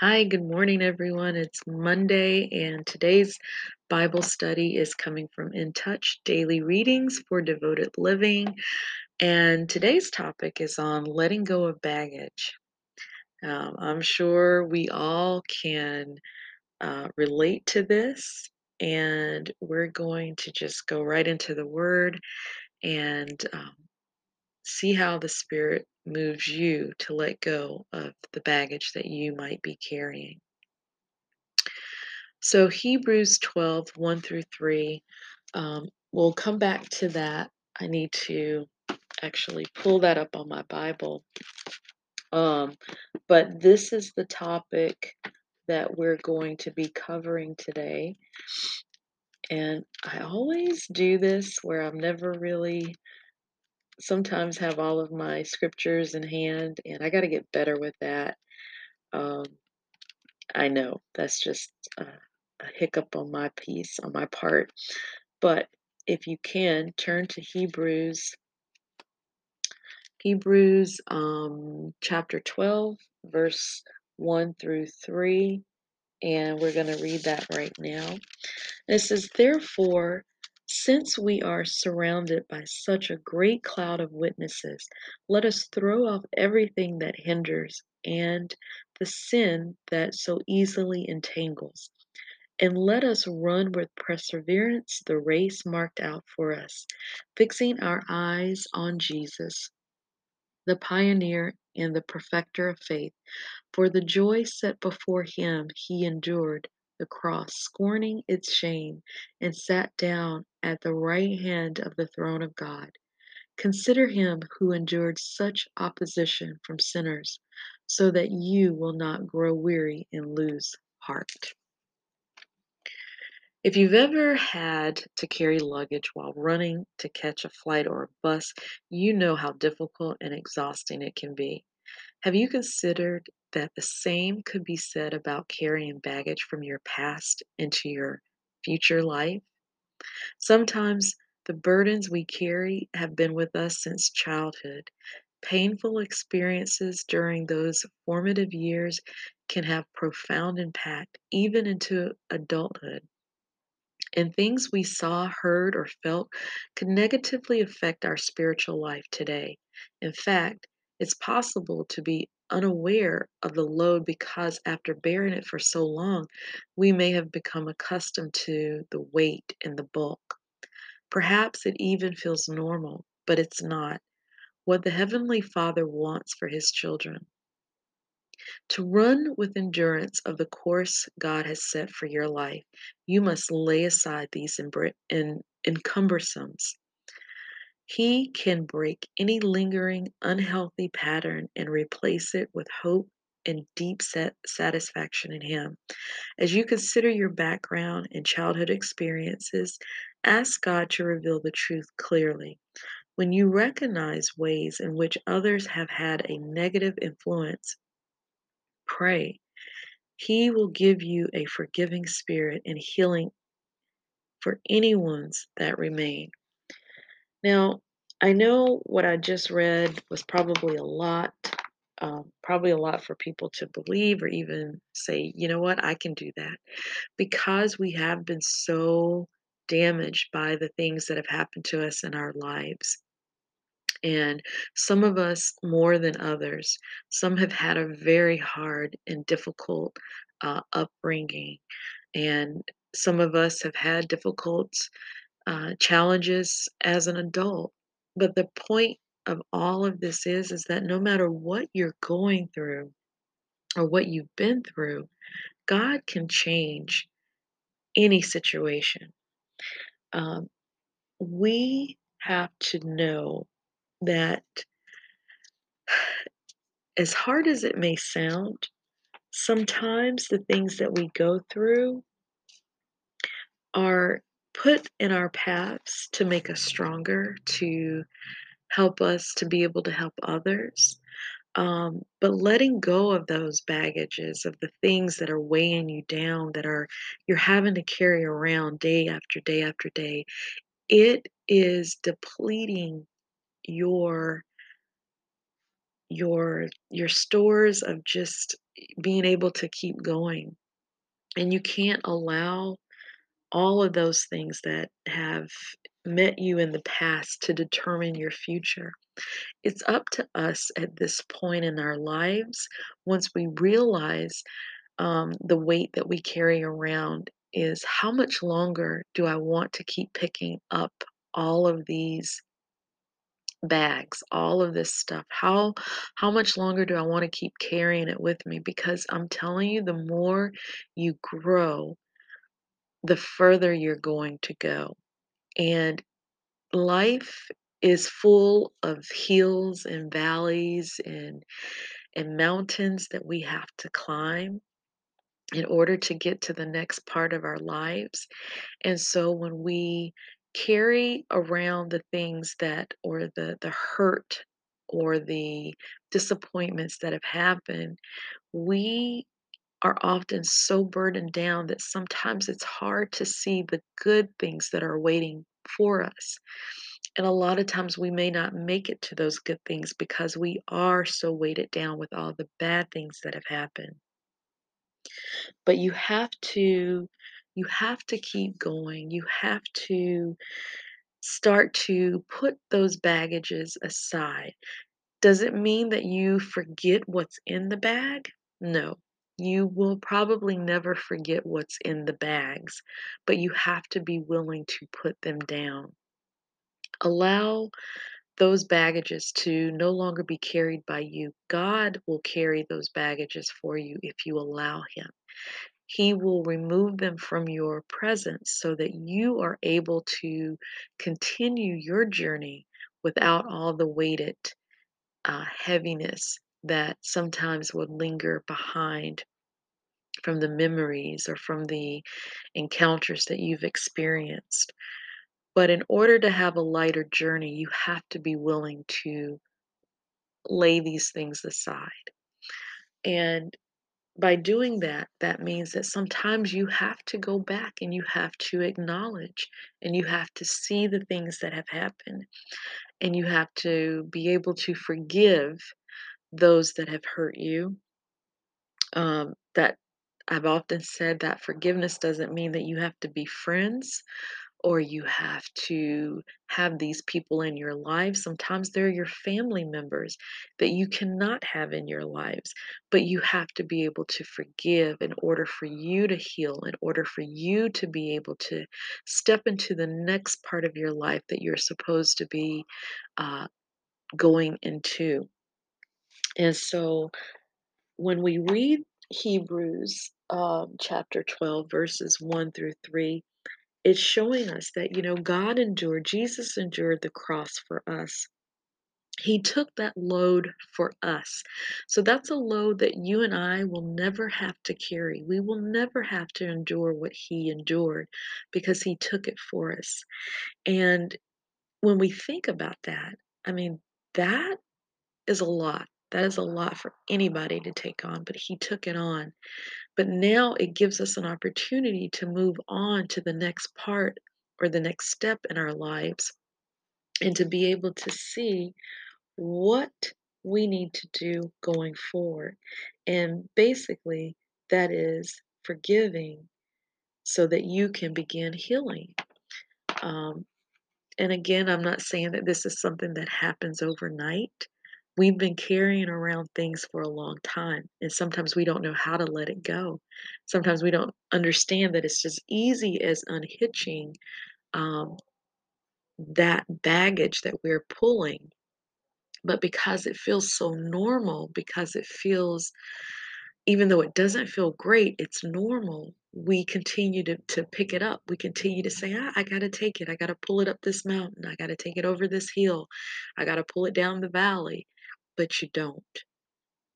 Hi, good morning, everyone. It's Monday, and today's Bible study is coming from In Touch Daily Readings for Devoted Living. And today's topic is on letting go of baggage. Um, I'm sure we all can uh, relate to this, and we're going to just go right into the Word and um, see how the Spirit moves you to let go of the baggage that you might be carrying. So Hebrews 12, 1 through 3, um, we'll come back to that. I need to actually pull that up on my Bible. Um, but this is the topic that we're going to be covering today. And I always do this where I'm never really, sometimes have all of my scriptures in hand, and I got to get better with that. Um, I know that's just a, a hiccup on my piece, on my part. But if you can, turn to Hebrews, Hebrews um, chapter 12, verse 1 through 3. And we're going to read that right now. And it says, Therefore, since we are surrounded by such a great cloud of witnesses, let us throw off everything that hinders and the sin that so easily entangles and let us run with perseverance the race marked out for us, fixing our eyes on Jesus, the pioneer and the perfecter of faith. For the joy set before him, he endured the cross, scorning its shame, and sat down at the right hand of the throne of God. Consider him who endured such opposition from sinners, so that you will not grow weary and lose heart. If you've ever had to carry luggage while running to catch a flight or a bus, you know how difficult and exhausting it can be. Have you considered that the same could be said about carrying baggage from your past into your future life? Sometimes the burdens we carry have been with us since childhood. Painful experiences during those formative years can have profound impact even into adulthood and things we saw, heard, or felt could negatively affect our spiritual life today. In fact, it's possible to be unaware of the load because after bearing it for so long, we may have become accustomed to the weight and the bulk. Perhaps it even feels normal, but it's not what the Heavenly Father wants for His children. To run with endurance of the course God has set for your life, you must lay aside these encumbersome. He can break any lingering, unhealthy pattern and replace it with hope and deep set satisfaction in Him. As you consider your background and childhood experiences, ask God to reveal the truth clearly. When you recognize ways in which others have had a negative influence Pray. He will give you a forgiving spirit and healing for any wounds that remain. Now, I know what I just read was probably a lot, um, probably a lot for people to believe or even say, you know what, I can do that. Because we have been so damaged by the things that have happened to us in our lives. And some of us more than others. Some have had a very hard and difficult uh, upbringing. And some of us have had difficult uh, challenges as an adult. But the point of all of this is is that no matter what you're going through or what you've been through, God can change any situation. Um, we have to know that as hard as it may sound, sometimes the things that we go through are put in our paths to make us stronger, to help us to be able to help others. Um, but letting go of those baggages, of the things that are weighing you down, that are you're having to carry around day after day after day, it is depleting your your your stores of just being able to keep going. And you can't allow all of those things that have met you in the past to determine your future. It's up to us at this point in our lives, once we realize um, the weight that we carry around, is how much longer do I want to keep picking up all of these bags, all of this stuff? How how much longer do I want to keep carrying it with me? Because I'm telling you, the more you grow, the further you're going to go. And life is full of hills and valleys and and mountains that we have to climb in order to get to the next part of our lives. And so when we carry around the things that or the the hurt or the disappointments that have happened, we are often so burdened down that sometimes it's hard to see the good things that are waiting for us. And a lot of times we may not make it to those good things because we are so weighted down with all the bad things that have happened. But you have to you have to keep going. You have to start to put those baggages aside. Does it mean that you forget what's in the bag? No. You will probably never forget what's in the bags, but you have to be willing to put them down. Allow those baggages to no longer be carried by you. God will carry those baggages for you if you allow Him. He will remove them from your presence so that you are able to continue your journey without all the weighted uh, heaviness that sometimes would linger behind from the memories or from the encounters that you've experienced. But in order to have a lighter journey, you have to be willing to lay these things aside. And by doing that, that means that sometimes you have to go back and you have to acknowledge and you have to see the things that have happened and you have to be able to forgive those that have hurt you. Um, that I've often said that forgiveness doesn't mean that you have to be friends or you have to have these people in your life. Sometimes they're your family members that you cannot have in your lives, but you have to be able to forgive in order for you to heal, in order for you to be able to step into the next part of your life that you're supposed to be uh, going into. And so when we read Hebrews um, chapter 12, verses 1 through 3, it's showing us that, you know, God endured, Jesus endured the cross for us. He took that load for us. So that's a load that you and I will never have to carry. We will never have to endure what He endured because He took it for us. And when we think about that, I mean, that is a lot. That is a lot for anybody to take on, but He took it on. But now it gives us an opportunity to move on to the next part or the next step in our lives and to be able to see what we need to do going forward. And basically, that is forgiving so that you can begin healing. Um, and again, I'm not saying that this is something that happens overnight. We've been carrying around things for a long time, and sometimes we don't know how to let it go. Sometimes we don't understand that it's as easy as unhitching um, that baggage that we're pulling. But because it feels so normal, because it feels, even though it doesn't feel great, it's normal. We continue to, to pick it up. We continue to say, ah, I got to take it. I got to pull it up this mountain. I got to take it over this hill. I got to pull it down the valley. But you don't.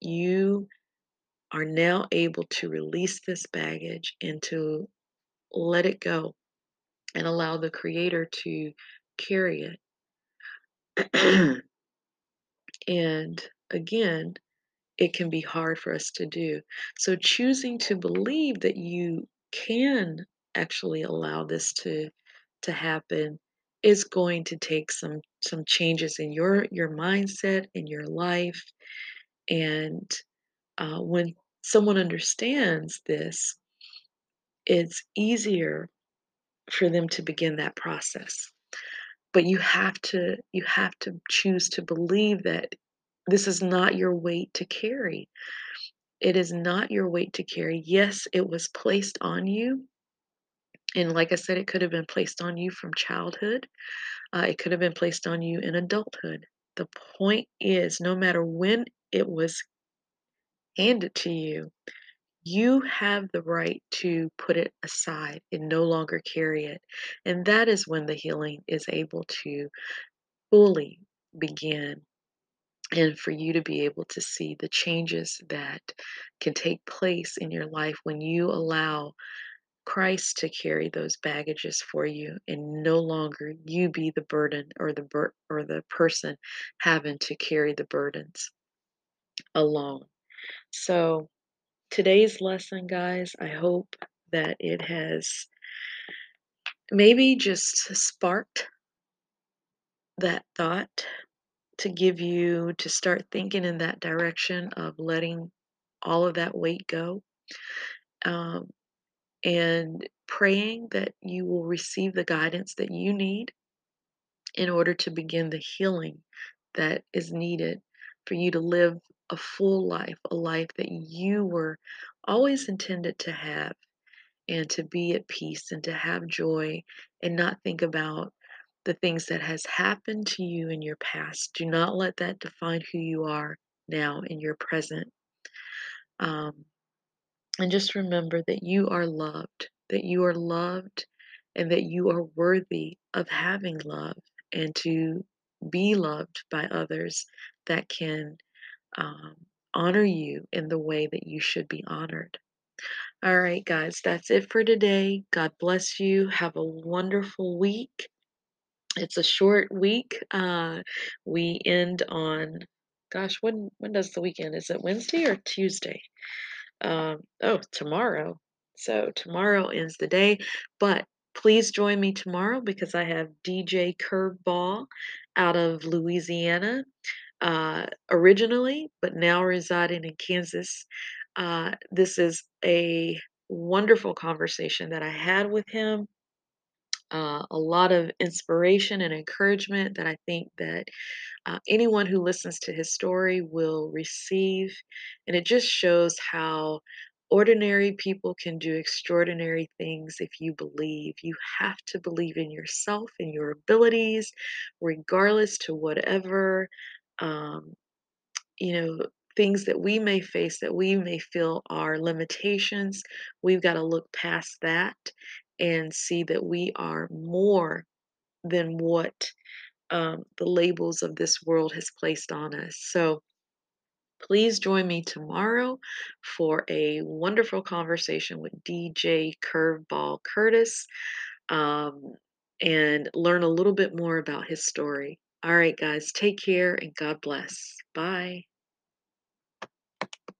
You are now able to release this baggage and to let it go and allow the Creator to carry it. and again, it can be hard for us to do. So, choosing to believe that you can actually allow this to to happen is going to take some some changes in your your mindset in your life and uh, when someone understands this, it's easier for them to begin that process. But you have to you have to choose to believe that this is not your weight to carry. It is not your weight to carry. Yes, it was placed on you. And like I said, it could have been placed on you from childhood. Uh, it could have been placed on you in adulthood. The point is, no matter when it was handed to you, you have the right to put it aside and no longer carry it. And that is when the healing is able to fully begin and for you to be able to see the changes that can take place in your life when you allow Christ to carry those baggages for you and no longer you be the burden or the bur- or the person having to carry the burdens alone. So today's lesson guys, I hope that it has maybe just sparked that thought to give you to start thinking in that direction of letting all of that weight go um, and praying that you will receive the guidance that you need in order to begin the healing that is needed for you to live a full life, a life that you were always intended to have, and to be at peace and to have joy and not think about the things that has happened to you in your past. Do not let that define who you are now in your present. Um, and just remember that you are loved, that you are loved, and that you are worthy of having love and to be loved by others that can um, honor you in the way that you should be honored. All right, guys, that's it for today. God bless you. Have a wonderful week. It's a short week. Uh, we end on, gosh, when when does the weekend? Is it Wednesday or Tuesday? Um, oh, tomorrow. So tomorrow ends the day, but please join me tomorrow because I have DJ Curveball out of Louisiana uh, originally, but now residing in Kansas. Uh, this is a wonderful conversation that I had with him. Uh, a lot of inspiration and encouragement that I think that uh, anyone who listens to his story will receive. And it just shows how ordinary people can do extraordinary things if you believe. You have to believe in yourself and your abilities, regardless to whatever, um, you know, things that we may face that we may feel are limitations. We've got to look past that and see that we are more than what um, the labels of this world has placed on us. So please join me tomorrow for a wonderful conversation with DJ Curveball Curtis um, and learn a little bit more about his story. All right, guys, take care and God bless. Bye.